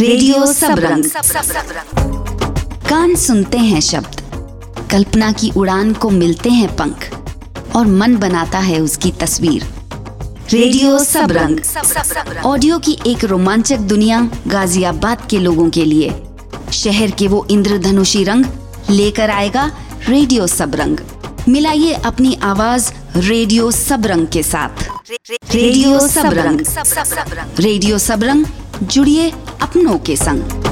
Radio Sabrang कान सुनते हैं शब्द। कल्पना की उड़ान को मिलते हैं पंख और मन बनाता है उसकी तस्वीर। रेडियो सबरंग ऑडियो की एक रोमांचक दुनिया गाजियाबाद के लोगों के लिए। शहर के वो इंद्रधनुषी रंग लेकर आएगा रेडियो सबरंग मिलाइए अपनी आवाज़ रेडियो सबरंग के साथ। रेडियो सब सबरंग रेडियो सबरंग जुड़िए अपनों के संग।